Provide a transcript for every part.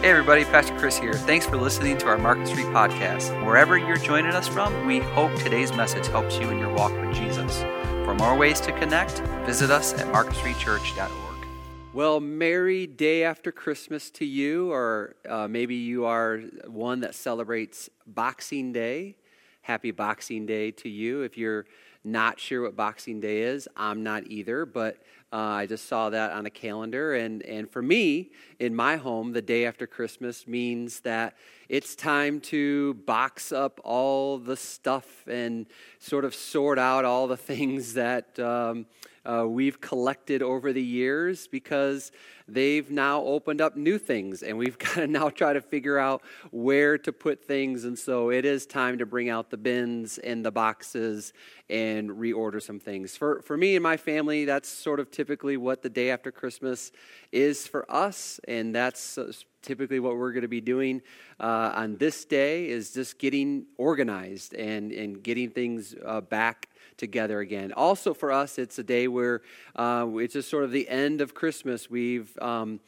Hey everybody, Pastor Chris here. Thanks for listening to our Market Street podcast. Wherever you're joining us from, we hope today's message helps you in your walk with Jesus. For more ways to connect, visit us at marketstreetchurch.org. Well, merry day after Christmas to you, or uh, maybe you are one that celebrates Boxing Day. Happy Boxing Day to you. If you're not sure what Boxing Day is, I'm not either, but uh, I just saw that on a calendar. And, and for me, in my home, the day after Christmas means that it's time to box up all the stuff and sort of sort out all the things that um, uh, we've collected over the years because they've now opened up new things and we've got to now try to figure out where to put things. And so it is time to bring out the bins and the boxes and reorder some things. For, for me and my family, that's sort of typically what the day after Christmas is for us. And that's uh, typically what we're going to be doing uh, on this day is just getting organized and, and getting things uh, back together again. Also, for us, it's a day where uh, it's just sort of the end of Christmas. We've, um,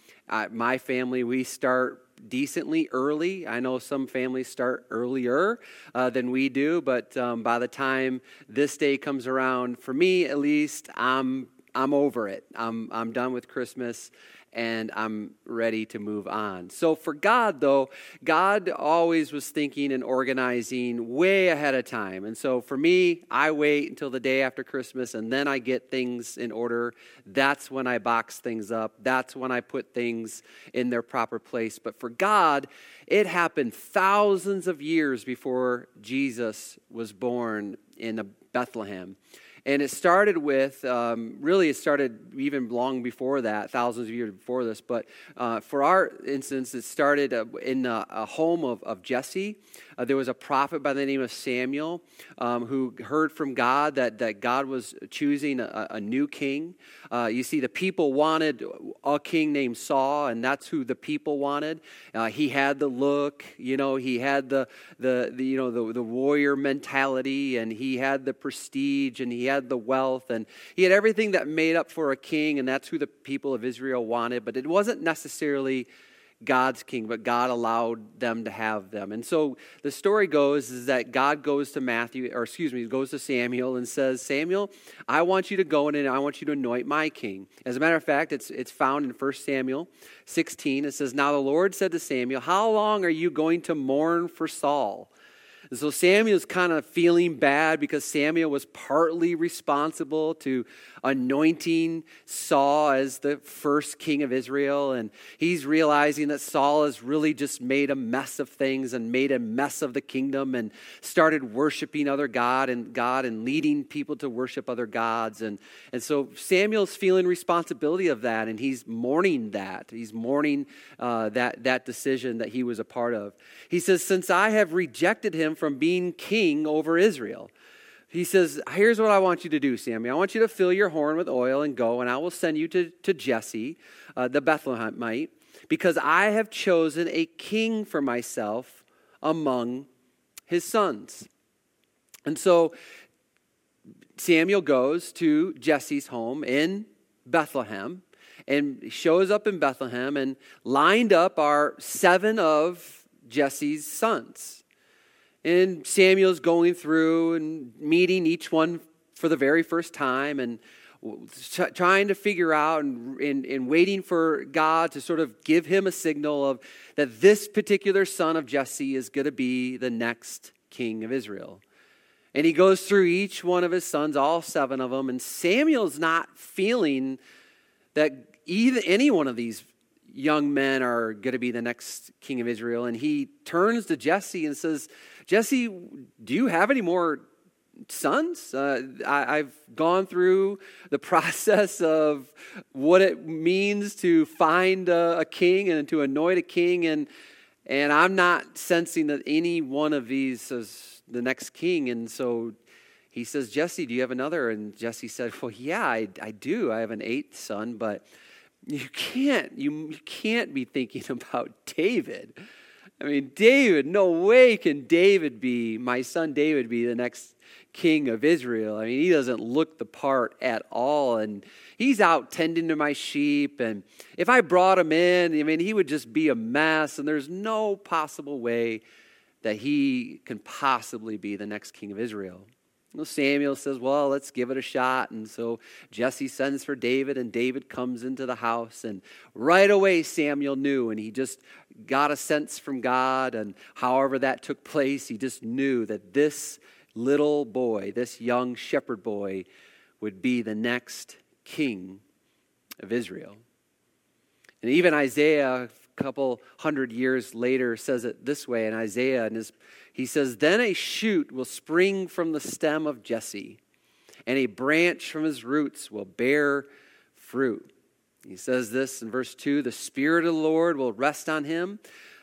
my family, we start decently early. I know some families start earlier uh, than we do, but um, by the time this day comes around, for me at least, I'm I'm over it. I'm I'm done with Christmas and I'm ready to move on. So for God, though, God always was thinking and organizing way ahead of time. And so for me, I wait until the day after Christmas and then I get things in order. That's when I box things up, that's when I put things in their proper place. But for God, it happened thousands of years before Jesus was born in Bethlehem. And it started with, um, really, it started even long before that, thousands of years before this. But uh, for our instance, it started uh, in a, a, home of, of Jesse. Uh, there was a prophet by the name of Samuel um, who heard from God that, that God was choosing a, a new king. Uh, you see, the people wanted a king named Saul, and that's who the people wanted. Uh, he had the look, you know, he had the, the, the you know, the, the warrior mentality, and he had the prestige, and he had the wealth, and he had everything that made up for a king, and that's who the people of Israel wanted. But it wasn't necessarily God's king, but God allowed them to have them. And so the story goes is that God goes to Matthew, or excuse me, goes to Samuel and says, Samuel, I want you to go in and I want you to anoint my king. As a matter of fact, it's, it's found in 1 Samuel 16. It says, Now the Lord said to Samuel, How long are you going to mourn for Saul? And so Samuel's kind of feeling bad because Samuel was partly responsible to anointing Saul as the first king of Israel. And he's realizing that Saul has really just made a mess of things and made a mess of the kingdom and started worshiping other God and God and leading people to worship other gods. And, and so Samuel's feeling responsibility of that and he's mourning that. He's mourning uh, that, that decision that he was a part of. He says, Since I have rejected him from being king over Israel, he says, Here's what I want you to do, Sammy. I want you to fill your horn with oil and go, and I will send you to, to Jesse, uh, the Bethlehemite, because I have chosen a king for myself among his sons. And so Samuel goes to Jesse's home in Bethlehem and shows up in Bethlehem, and lined up are seven of Jesse's sons. And Samuel's going through and meeting each one for the very first time and trying to figure out and, and, and, waiting for God to sort of give him a signal of that this particular son of Jesse is going to be the next king of Israel. And he goes through each one of his sons, all seven of them, and Samuel's not feeling that either any one of these young men are going to be the next king of Israel. And he turns to Jesse and says, Jesse, do you have any more sons? Uh, I, have gone through the process of what it means to find a, a king and to anoint a king. And, and I'm not sensing that any one of these is the next king. And so he says, Jesse, do you have another? And Jesse said, Well, yeah, I, I do. I have an eighth son, but you can't you, you can't be thinking about David. I mean, David, no way can David be, my son David, be the next king of Israel. I mean, he doesn't look the part at all. And he's out tending to my sheep. And if I brought him in, I mean, he would just be a mess. And there's no possible way that he can possibly be the next king of Israel. Well, Samuel says, Well, let's give it a shot. And so Jesse sends for David, and David comes into the house. And right away, Samuel knew, and he just got a sense from God. And however that took place, he just knew that this little boy, this young shepherd boy, would be the next king of Israel. And even Isaiah, couple hundred years later, says it this way in Isaiah, and his, he says, Then a shoot will spring from the stem of Jesse, and a branch from his roots will bear fruit. He says this in verse 2 The Spirit of the Lord will rest on him,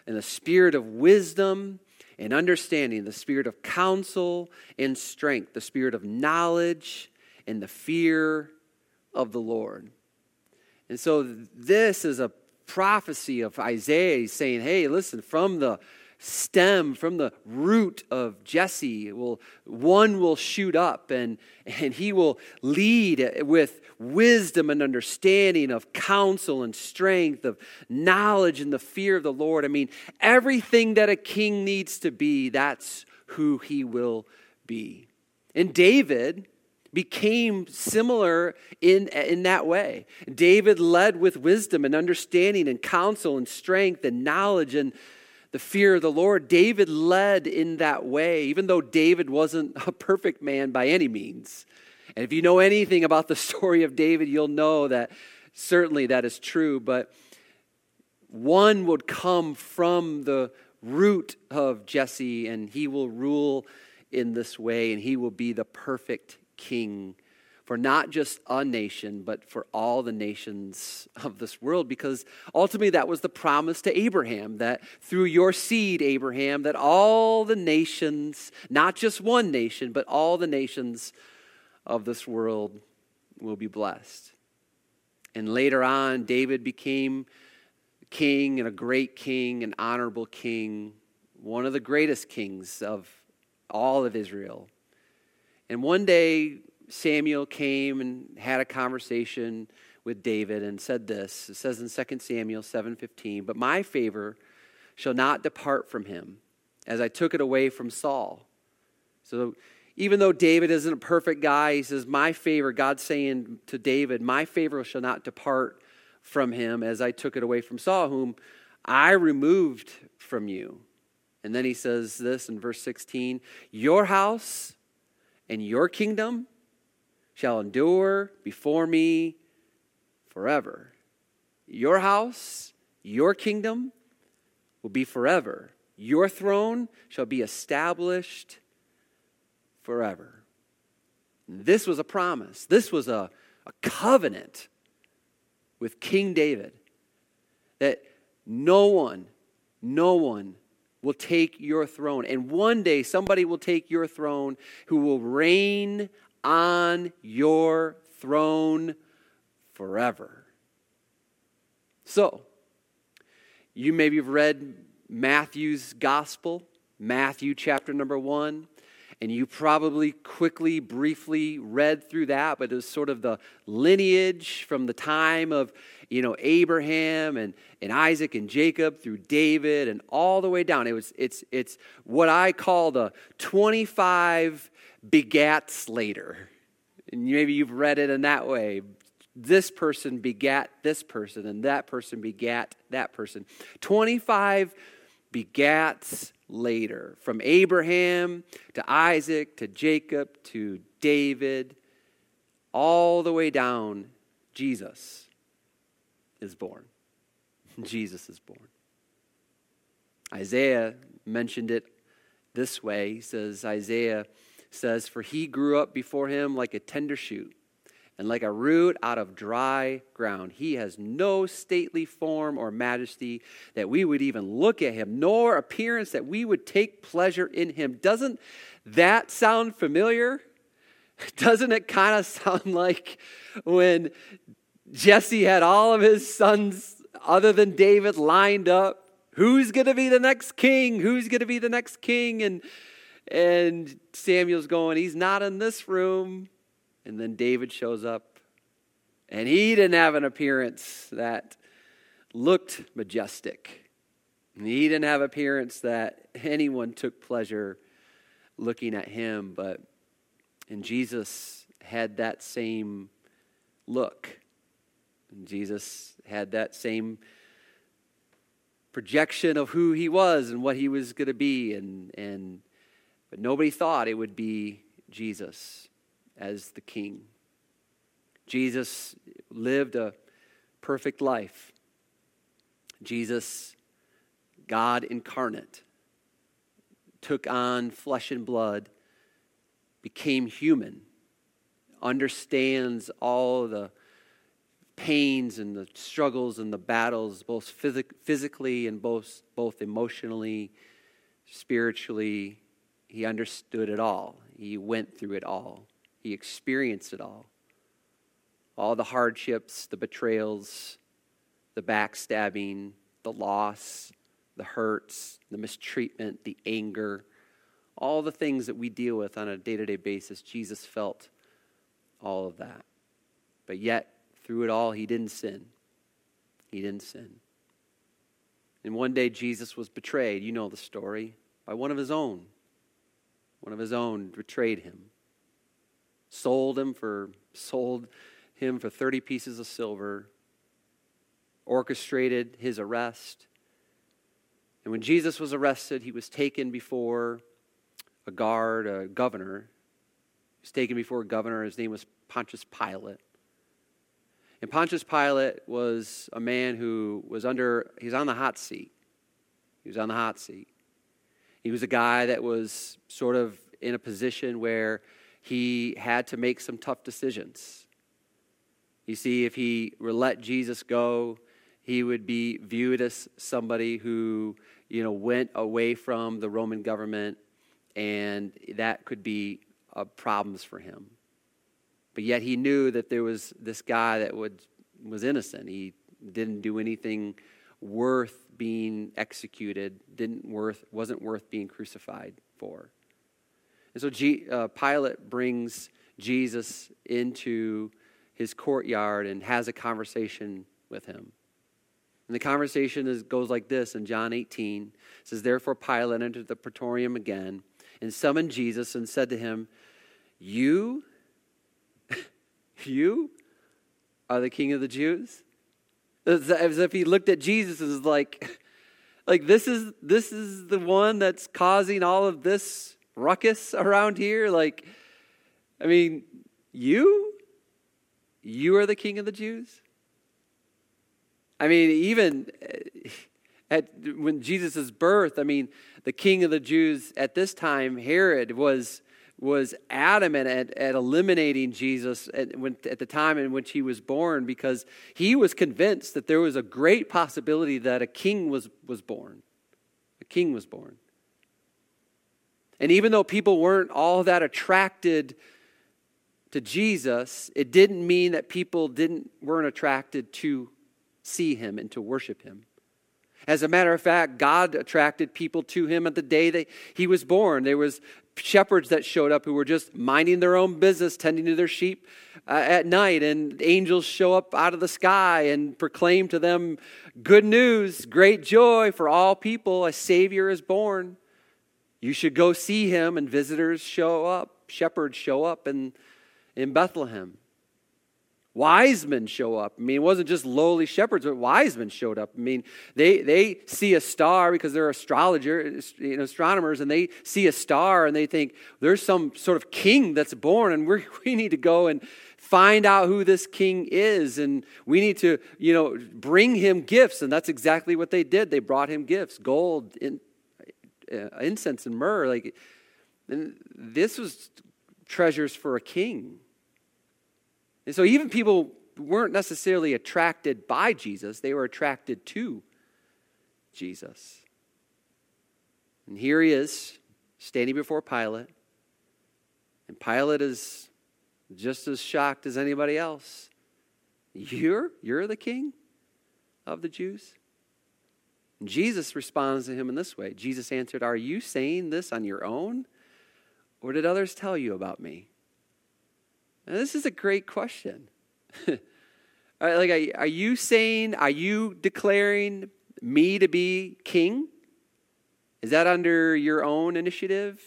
and the spirit of wisdom and understanding, the spirit of counsel and strength, the spirit of knowledge and the fear of the Lord. And so this is a prophecy of Isaiah saying, hey, listen, from the stem, from the root of Jesse, will one will shoot up and, and he will lead with wisdom and understanding of counsel and strength, of knowledge and the fear of the Lord. I mean, everything that a king needs to be, that's who he will be. And David became similar in, in that way. David led with wisdom and understanding and counsel and strength and knowledge and the fear of the Lord. David led in that way, even though David wasn't a perfect man by any means. And if you know anything about the story of David, you'll know that certainly that is true. But one would come from the root of Jesse, and he will rule in this way, and he will be the perfect king for not just a nation, but for all the nations of this world, because ultimately that was the promise to Abraham that through your seed, Abraham, that all the nations, not just one nation, but all the nations of this world will be blessed. And later on, David became king and a great king, an honorable king, one of the greatest kings of all of Israel. And one day, Samuel came and had a conversation with David and said this. It says in 2 Samuel 7:15, "But my favor shall not depart from him, as I took it away from Saul." So even though David isn't a perfect guy, he says, "My favor, God's saying to David, my favor shall not depart from him as I took it away from Saul, whom I removed from you." And then he says this in verse 16, "Your house and your kingdom shall endure before me forever. Your house, your kingdom will be forever. Your throne shall be established forever. This was a promise. This was a, a covenant with King David that no one, no one will take your throne. And one day somebody will take your throne who will reign on your throne forever. So, you maybe have read Matthew's gospel, Matthew chapter number one, and you probably quickly, briefly read through that, but it was sort of the lineage from the time of you know, Abraham and, and Isaac and Jacob through David and all the way down. It was, it's, it's what I call the 25 begats later. And maybe you've read it in that way. This person begat this person, and that person begat that person. 25 begats later. From Abraham to Isaac to Jacob to David, all the way down, Jesus is born. Jesus is born. Isaiah mentioned it this way. He says, Isaiah says, For he grew up before him like a tender shoot and like a root out of dry ground. He has no stately form or majesty that we would even look at him, nor appearance that we would take pleasure in him. Doesn't that sound familiar? Doesn't it kind of sound like when Jesse had all of his sons, other than David, lined up. Who's going to be the next king? Who's going to be the next king? And, and Samuel's going, He's not in this room. And then David shows up And he didn't have an appearance that looked majestic. He didn't have appearance that anyone took pleasure looking at him, but and Jesus had that same look. And Jesus had that same projection of who he was and what he was going to be and and but nobody thought it would be Jesus as the king. Jesus lived a perfect life. Jesus, God incarnate, took on flesh and blood, became human, understands all the pains and the struggles and the battles, both phys- physically and both, both emotionally, spiritually. He understood it all. He went through it all. He experienced it all. All the hardships, the betrayals, the backstabbing, the loss, the hurts, the mistreatment, the anger, all the things that we deal with on a day to day basis. Jesus felt all of that. But yet, through it all, he didn't sin. He didn't sin. And one day, Jesus was betrayed. You know the story by one of his own. One of his own betrayed him, sold him for sold him for 30 pieces of silver, orchestrated his arrest. And when Jesus was arrested, he was taken before a guard, a governor. He was taken before a governor. His name was Pontius Pilate. And Pontius Pilate was a man who was under, he's on the hot seat. He was on the hot seat. He was a guy that was sort of in a position where he had to make some tough decisions. You see, if he let Jesus go, he would be viewed as somebody who, you know, went away from the Roman government, and that could be uh, problems for him. But yet he knew that there was this guy that would, was innocent. He didn't do anything worth being executed, didn't worth, wasn't worth being crucified for. And so G, uh, Pilate brings Jesus into his courtyard and has a conversation with him. And the conversation is, goes like this in John 18. It says, Therefore Pilate entered the praetorium again and summoned Jesus and said to him, You you are the king of the Jews? As if he looked at Jesus and was like, like this is this is the one that's causing all of this ruckus around here. Like, I mean, you? You are the king of the Jews? I mean, even uh, at when Jesus' birth, I mean, the king of the Jews at this time, Herod, was was adamant at, at eliminating Jesus at, when, at the time in which he was born because he was convinced that there was a great possibility that a king was, was born. A king was born. And even though people weren't all that attracted to Jesus, it didn't mean that people didn't, weren't attracted to see him and to worship him. As a matter of fact, God attracted people to him at the day that he was born. There was shepherds that showed up who were just minding their own business, tending to their sheep uh, at night, and angels show up out of the sky and proclaim to them good news, great joy for all people, a Savior is born. You should go see him, and visitors show up, shepherds show up in, in Bethlehem. Wise men show up. I mean, it wasn't just lowly shepherds, but wise men showed up. I mean, they, they see a star because they're astrologers, you know, astronomers, and they see a star and they think there's some sort of king that's born, and we we need to go and find out who this king is, and we need to, you know, bring him gifts. And that's exactly what they did. They brought him gifts, gold, in, uh, incense, and myrrh. Like, and this was treasures for a king. And so even people weren't necessarily attracted by Jesus, they were attracted to Jesus. And here he is, standing before Pilate. And Pilate is just as shocked as anybody else. You're, you're the king of the Jews? Jesus responds to him in this way Jesus answered, Are you saying this on your own? Or did others tell you about me? Now, this is a great question. Like, are you saying, are you declaring me to be king? Is that under your own initiative?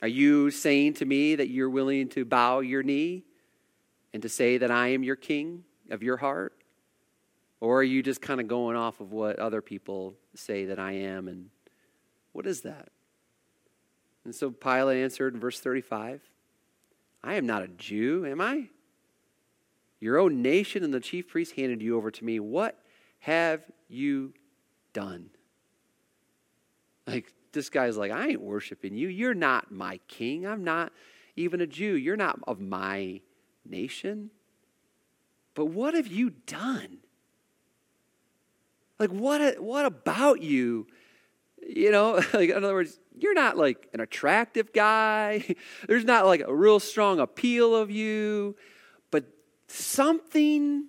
Are you saying to me that you're willing to bow your knee and to say that I am your king of your heart? Or are you just kind of going off of what other people say that I am? And what is that? And so Pilate answered in verse 35 I am not a Jew, am I? Your own nation and the chief priests handed you over to me. What have you done? Like, this guy's like, I ain't worshiping you. You're not my king. I'm not even a Jew. You're not of my nation. But what have you done? Like, what, what about you? You know, like, in other words, you're not like an attractive guy. There's not like a real strong appeal of you, but something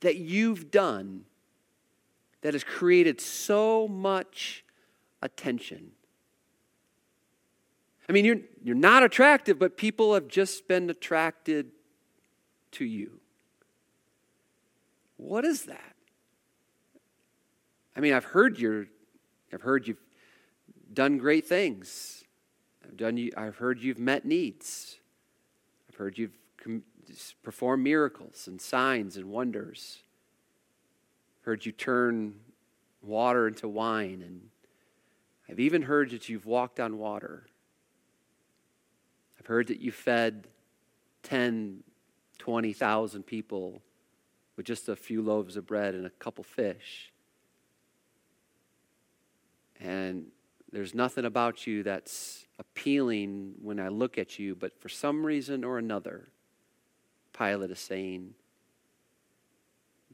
that you've done that has created so much attention. I mean, you're, you're not attractive, but people have just been attracted to you. What is that? I mean, I've heard you're, I've heard you've done great things. I've done. You, I've heard you've met needs. I've heard you've performed miracles and signs and wonders. I've heard you turn water into wine, and I've even heard that you've walked on water. I've heard that you fed 10, 20,000 people with just a few loaves of bread and a couple fish. And there's nothing about you that's appealing when I look at you, but for some reason or another, Pilate is saying,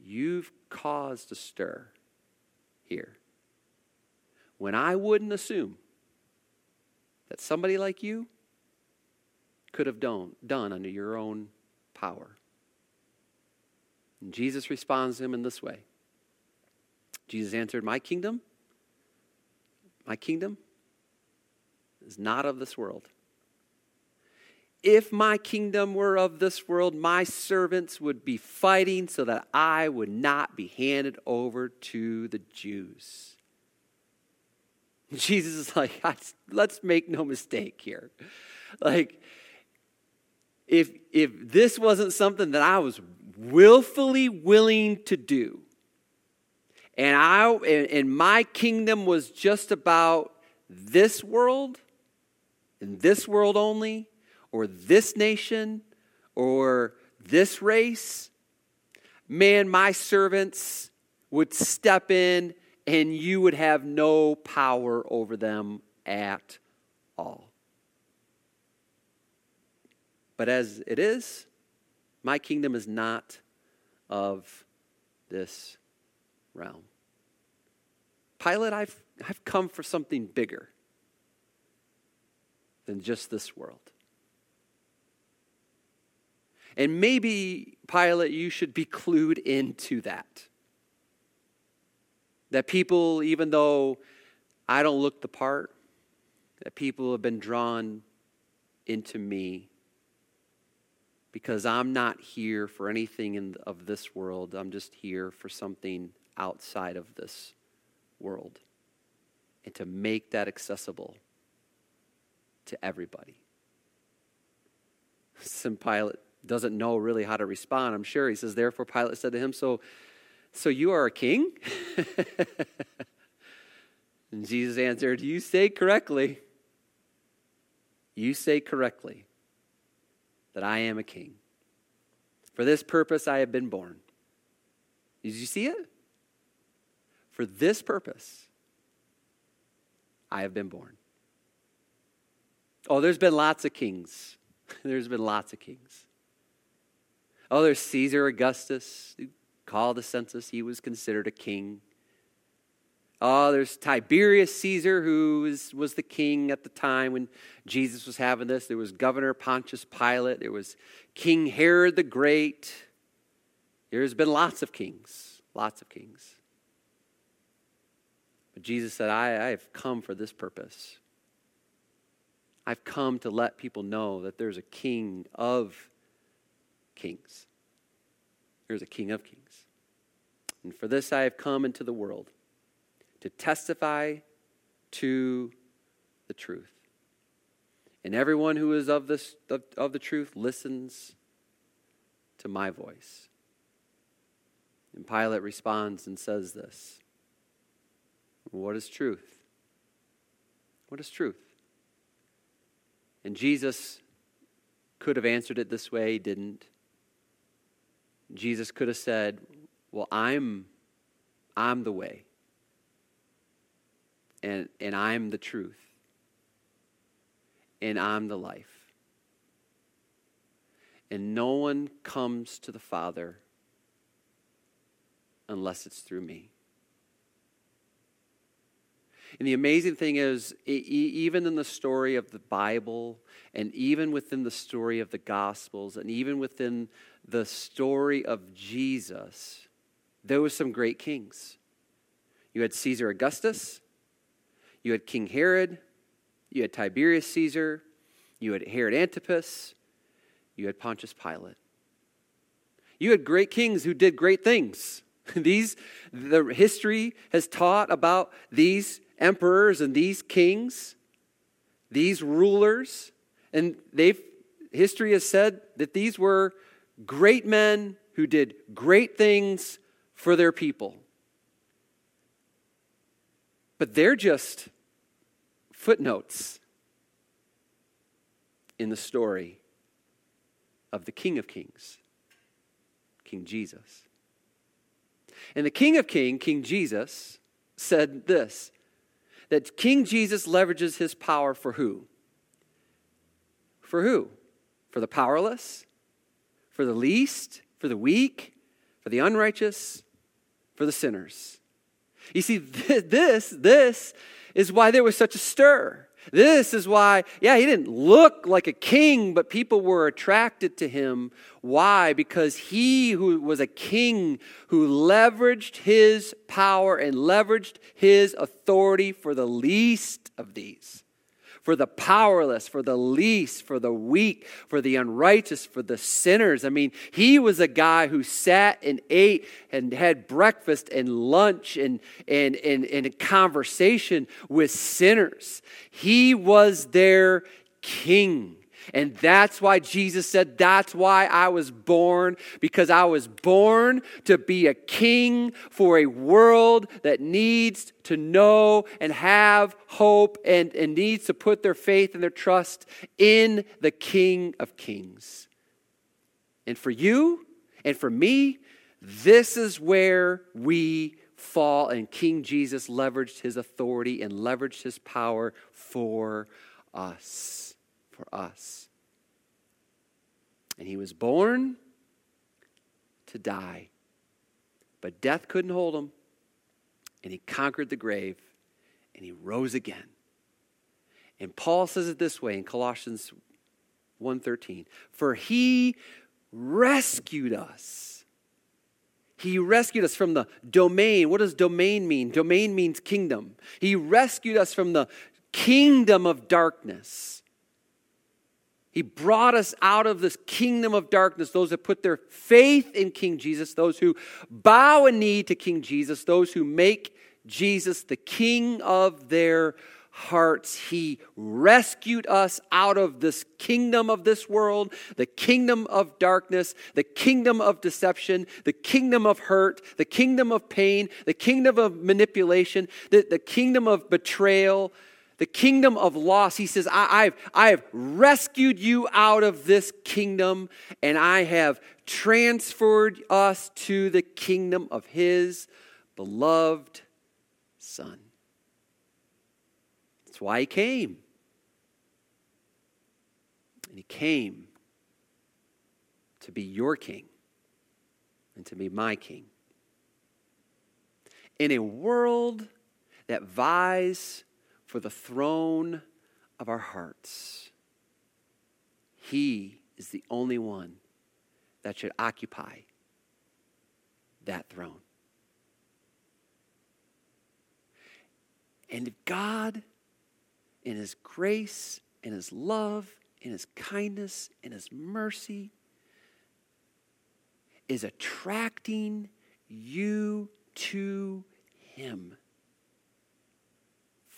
You've caused a stir here. When I wouldn't assume that somebody like you could have done, done under your own power. And Jesus responds to him in this way Jesus answered, My kingdom my kingdom is not of this world. If my kingdom were of this world, my servants would be fighting so that I would not be handed over to the Jews. Jesus is like, let's make no mistake here. Like, if, if this wasn't something that I was willfully willing to do, and I and my kingdom was just about this world and this world only or this nation or this race. Man my servants would step in and you would have no power over them at all. But as it is my kingdom is not of this realm Pilate, I've, I've come for something bigger than just this world. And maybe, Pilate, you should be clued into that. That people, even though I don't look the part, that people have been drawn into me because I'm not here for anything in, of this world. I'm just here for something outside of this world and to make that accessible to everybody. Some Pilate doesn't know really how to respond, I'm sure. He says, Therefore, Pilate said to him, So, so you are a king? and Jesus answered, You say correctly. You say correctly that I am a king. For this purpose I have been born. Did you see it? For this purpose, I have been born. Oh, there's been lots of kings. there's been lots of kings. Oh, there's Caesar Augustus, who called the census. He was considered a king. Oh, there's Tiberius Caesar, who was, was the king at the time when Jesus was having this. There was Governor Pontius Pilate. There was King Herod the Great. There's been lots of kings, lots of kings. Jesus said, I, I have come for this purpose. I've come to let people know that there's a king of kings. There's a King of Kings. And for this I have come into the world to testify to the truth. And everyone who is of, this, of, of the truth listens to my voice. And Pilate responds and says this What is truth? What is truth? And Jesus could have answered it this way, he didn't. Jesus could have said, Well, I'm, I'm the way, and, and I'm the truth, and I'm the life. And no one comes to the Father unless it's through me. And the amazing thing is, even in the story of the Bible, and even within the story of the Gospels, and even within the story of Jesus, there were some great kings. You had Caesar Augustus, you had King Herod, you had Tiberius Caesar, you had Herod Antipas, you had Pontius Pilate. You had great kings who did great things. These, the history has taught about these emperors and these kings, these rulers, and they've, history has said that these were great men who did great things for their people. But they're just footnotes in the story of the King of Kings, King Jesus. And the King of Kings, King Jesus, said this that King Jesus leverages his power for who? For who? For the powerless? For the least? For the weak? For the unrighteous? For the sinners? You see, this, this is why there was such a stir. This is why, yeah, he didn't look like a king, but people were attracted to him. Why? Because he who was a king who leveraged his power and leveraged his authority for the least of these for the powerless, for the least, for the weak, for the unrighteous, for the sinners. I mean, he was a guy who sat and ate and had breakfast and lunch and, and, and, and conversation with sinners. He was their king. And that's why Jesus said, That's why I was born, because I was born to be a king for a world that needs to know and have hope and, and needs to put their faith and their trust in the King of Kings. And for you and for me, this is where we fall. And King Jesus leveraged his authority and leveraged his power for us for us. And he was born to die. But death couldn't hold him. And he conquered the grave and he rose again. And Paul says it this way in Colossians 1:13, "For he rescued us. He rescued us from the domain. What does domain mean? Domain means kingdom. He rescued us from the kingdom of darkness he brought us out of this kingdom of darkness, those that put their faith in King Jesus, those who bow a knee to King Jesus, those who make Jesus the king of their hearts. He rescued us out of this kingdom of this world, the kingdom of darkness, the kingdom of deception, the kingdom of hurt, the kingdom of pain, the kingdom of manipulation, the, the kingdom of betrayal, the kingdom of loss. He says, I, have I have rescued you out of this kingdom, and I have transferred us to the kingdom of his beloved Son. That's why he came. And he came to be your king and to be my king. In a world that vies for the throne of our hearts. He is the only one that should occupy that throne. And God, in His grace, in His love, in His kindness, in His mercy, is attracting you to Him.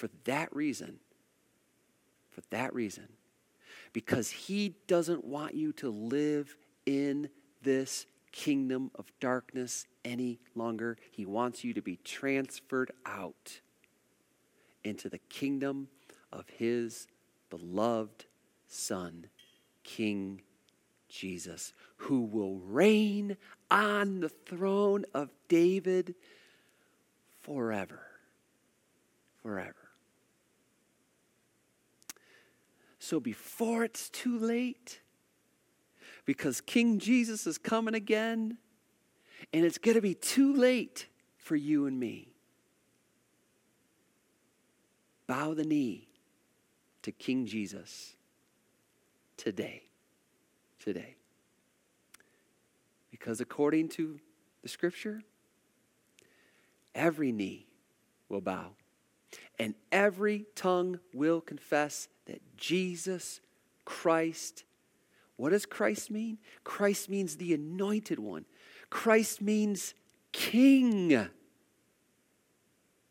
For that reason, for that reason, because He doesn't want you to live in this kingdom of darkness any longer. He wants you to be transferred out into the kingdom of His beloved Son, King Jesus, who will reign on the throne of David forever. Forever. So before it's too late, because King Jesus is coming again, and it's going to be too late for you and me. Bow the knee to King Jesus today. Today. Because according to the scripture, every knee will bow and every tongue will confess that Jesus Christ. What does Christ mean? Christ means the anointed one. Christ means king.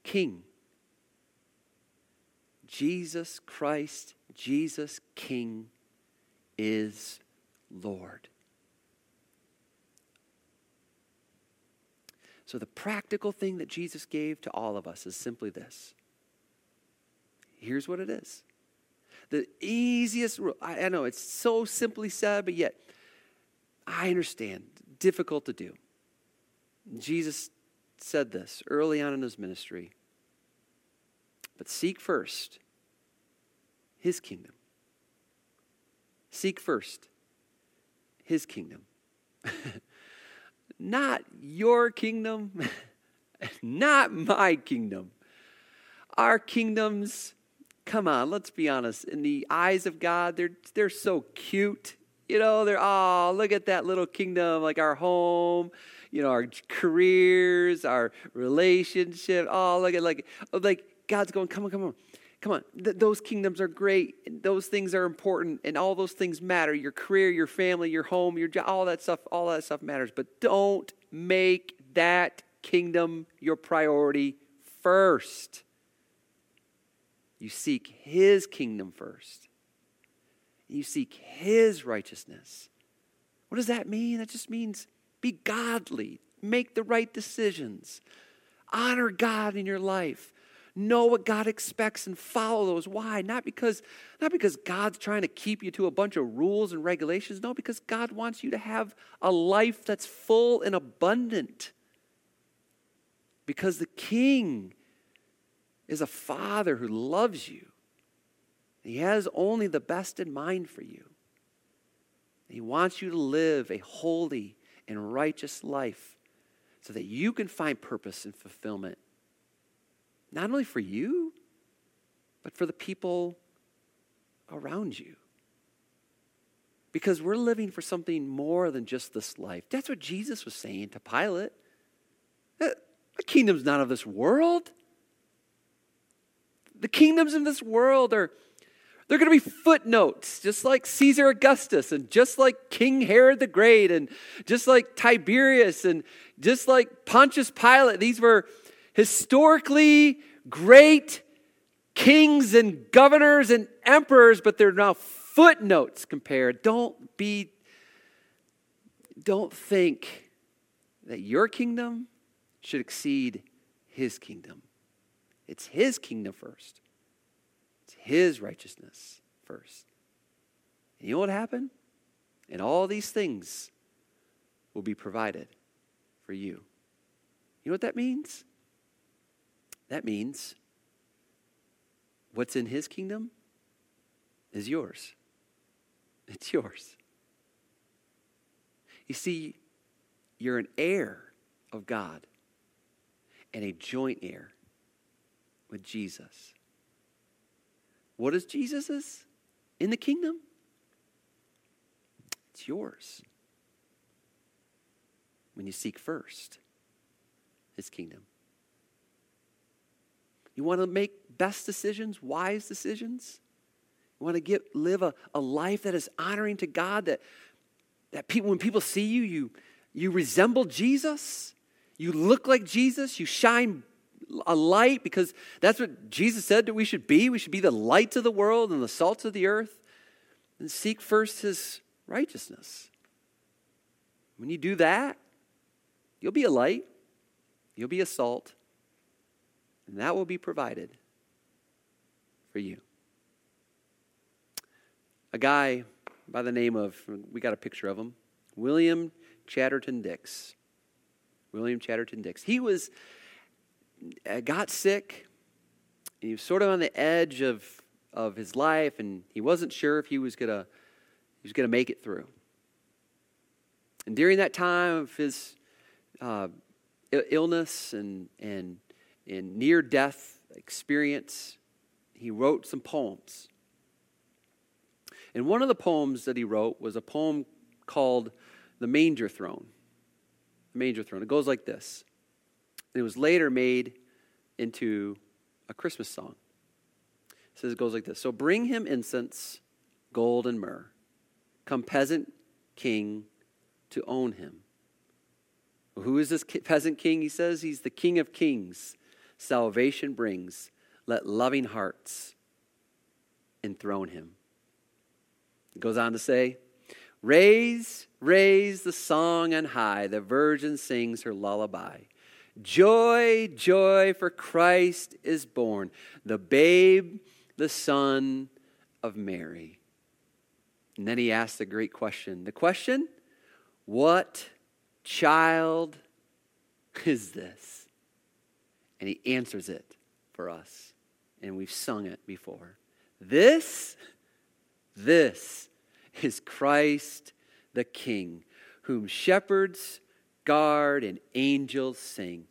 King. Jesus Christ, Jesus King, is Lord. So, the practical thing that Jesus gave to all of us is simply this. Here's what it is. The easiest rule, I, I know it's so simply said, but yet I understand, difficult to do. Jesus said this early on in his ministry. But seek first his kingdom. Seek first his kingdom. not your kingdom, not my kingdom. Our kingdoms, come on, let's be honest, in the eyes of God, they're, they're so cute. You know, they're, oh, look at that little kingdom, like our home, you know, our careers, our relationship. Oh, look at, like, oh, like God's going, come on, come on. Come on, Th- those kingdoms are great. Those things are important, and all those things matter. Your career, your family, your home, your job, all that stuff, all that stuff matters. But don't make that kingdom your priority first. You seek His kingdom first. You seek His righteousness. What does that mean? That just means be godly, make the right decisions, honor God in your life know what God expects and follow those. Why? Not because, not because God's trying to keep you to a bunch of rules and regulations. No, because God wants you to have a life that's full and abundant. Because the King is a father who loves you. He has only the best in mind for you. He wants you to live a holy and righteous life so that you can find purpose and fulfillment not only for you, but for the people around you. Because we're living for something more than just this life. That's what Jesus was saying to Pilate. Eh, the kingdom's not of this world. The kingdoms in this world are they're going to be footnotes, just like Caesar Augustus and just like King Herod the Great and just like Tiberius and just like Pontius Pilate. These were historically great kings and governors and emperors, but they're now footnotes compared. Don't be, don't think that your kingdom should exceed his kingdom. It's his kingdom first, it's his righteousness first. And you know what happened? And all these things will be provided for you. You know what that means? That means what's in his kingdom is yours. It's yours. You see, you're an heir of God and a joint heir with Jesus. What is Jesus's in the kingdom? It's yours. When you seek first his kingdom. You want to make best decisions, wise decisions? You want to get, live a, a life that is honoring to God, that, that people, when people see you, you, You resemble Jesus. You look like Jesus. You shine a light because that's what Jesus said that we should be. We should be the light of the world and the salt of the earth. And seek first his righteousness. When you do that, you'll be a light, you'll be a salt, and that will be provided for you. A guy by the name of, we got a picture of him, William Chatterton Dix. William Chatterton Dix. He was, got sick, he was sort of on the edge of, of his life, and he wasn't sure if he was to he was to make it through. And during that time of his uh, illness and, and, and near death experience, he wrote some poems. And one of the poems that he wrote was a poem called The Manger Throne. The Manger Throne. It goes like this. It was later made into a Christmas song. It says it goes like this. So bring him incense, gold, and myrrh. Come peasant king to own him. Well, who is this peasant king? He says he's the king of kings. Salvation brings. Let loving hearts enthrone him. It goes on to say, Raise, raise the song on high. The virgin sings her lullaby. Joy, joy, for Christ is born, the babe, the son of Mary. And then he asks the great question. The question, what child is this? And he answers it for us. And we've sung it before. This, this is Christ the King, whom shepherds guard and angels sing.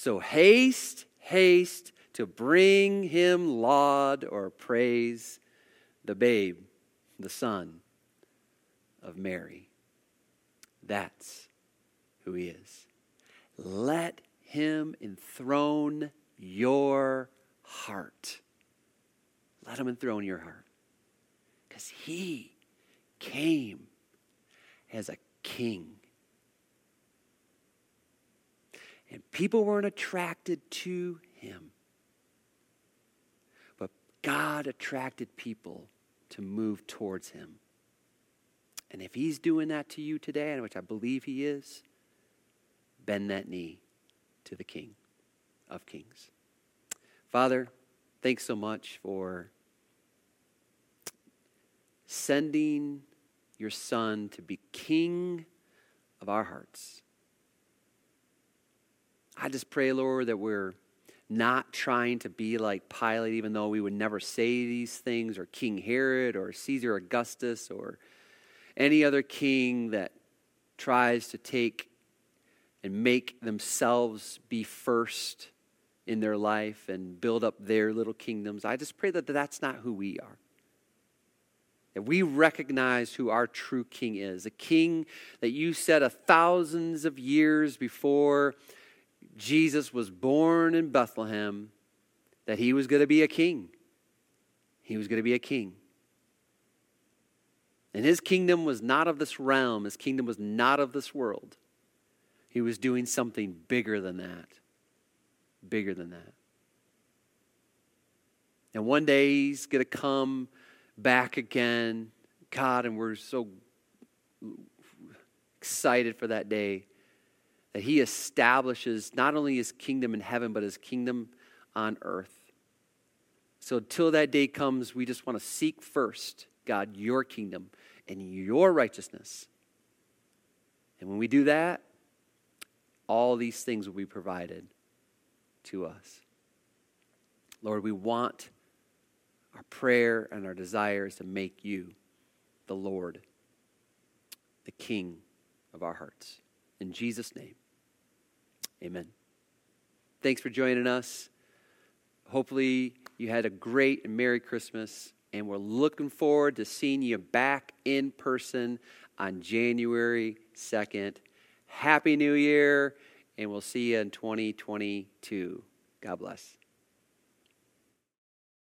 So haste, haste to bring him laud or praise, the babe, the son of Mary. That's who he is. Let him enthrone your heart. Let him enthrone your heart. Because he came as a king. And people weren't attracted to him. But God attracted people to move towards him. And if he's doing that to you today, and which I believe he is, bend that knee to the King of Kings. Father, thanks so much for sending your Son to be King of our hearts. I just pray, Lord, that we're not trying to be like Pilate, even though we would never say these things, or King Herod, or Caesar Augustus, or any other king that tries to take and make themselves be first in their life and build up their little kingdoms. I just pray that that's not who we are. That we recognize who our true king is a king that you said a thousands of years before Jesus was born in Bethlehem that he was going to be a king. He was going to be a king. And his kingdom was not of this realm, his kingdom was not of this world. He was doing something bigger than that. Bigger than that. And one day he's going to come back again, God, and we're so excited for that day that he establishes not only his kingdom in heaven, but his kingdom on earth. So until that day comes, we just want to seek first, God, your kingdom and your righteousness. And when we do that, all these things will be provided to us. Lord, we want our prayer and our desires to make you the Lord, the King of our hearts. In Jesus' name, amen. Thanks for joining us. Hopefully, you had a great and Merry Christmas, and we're looking forward to seeing you back in person on January 2nd. Happy New Year, and we'll see you in 2022. God bless.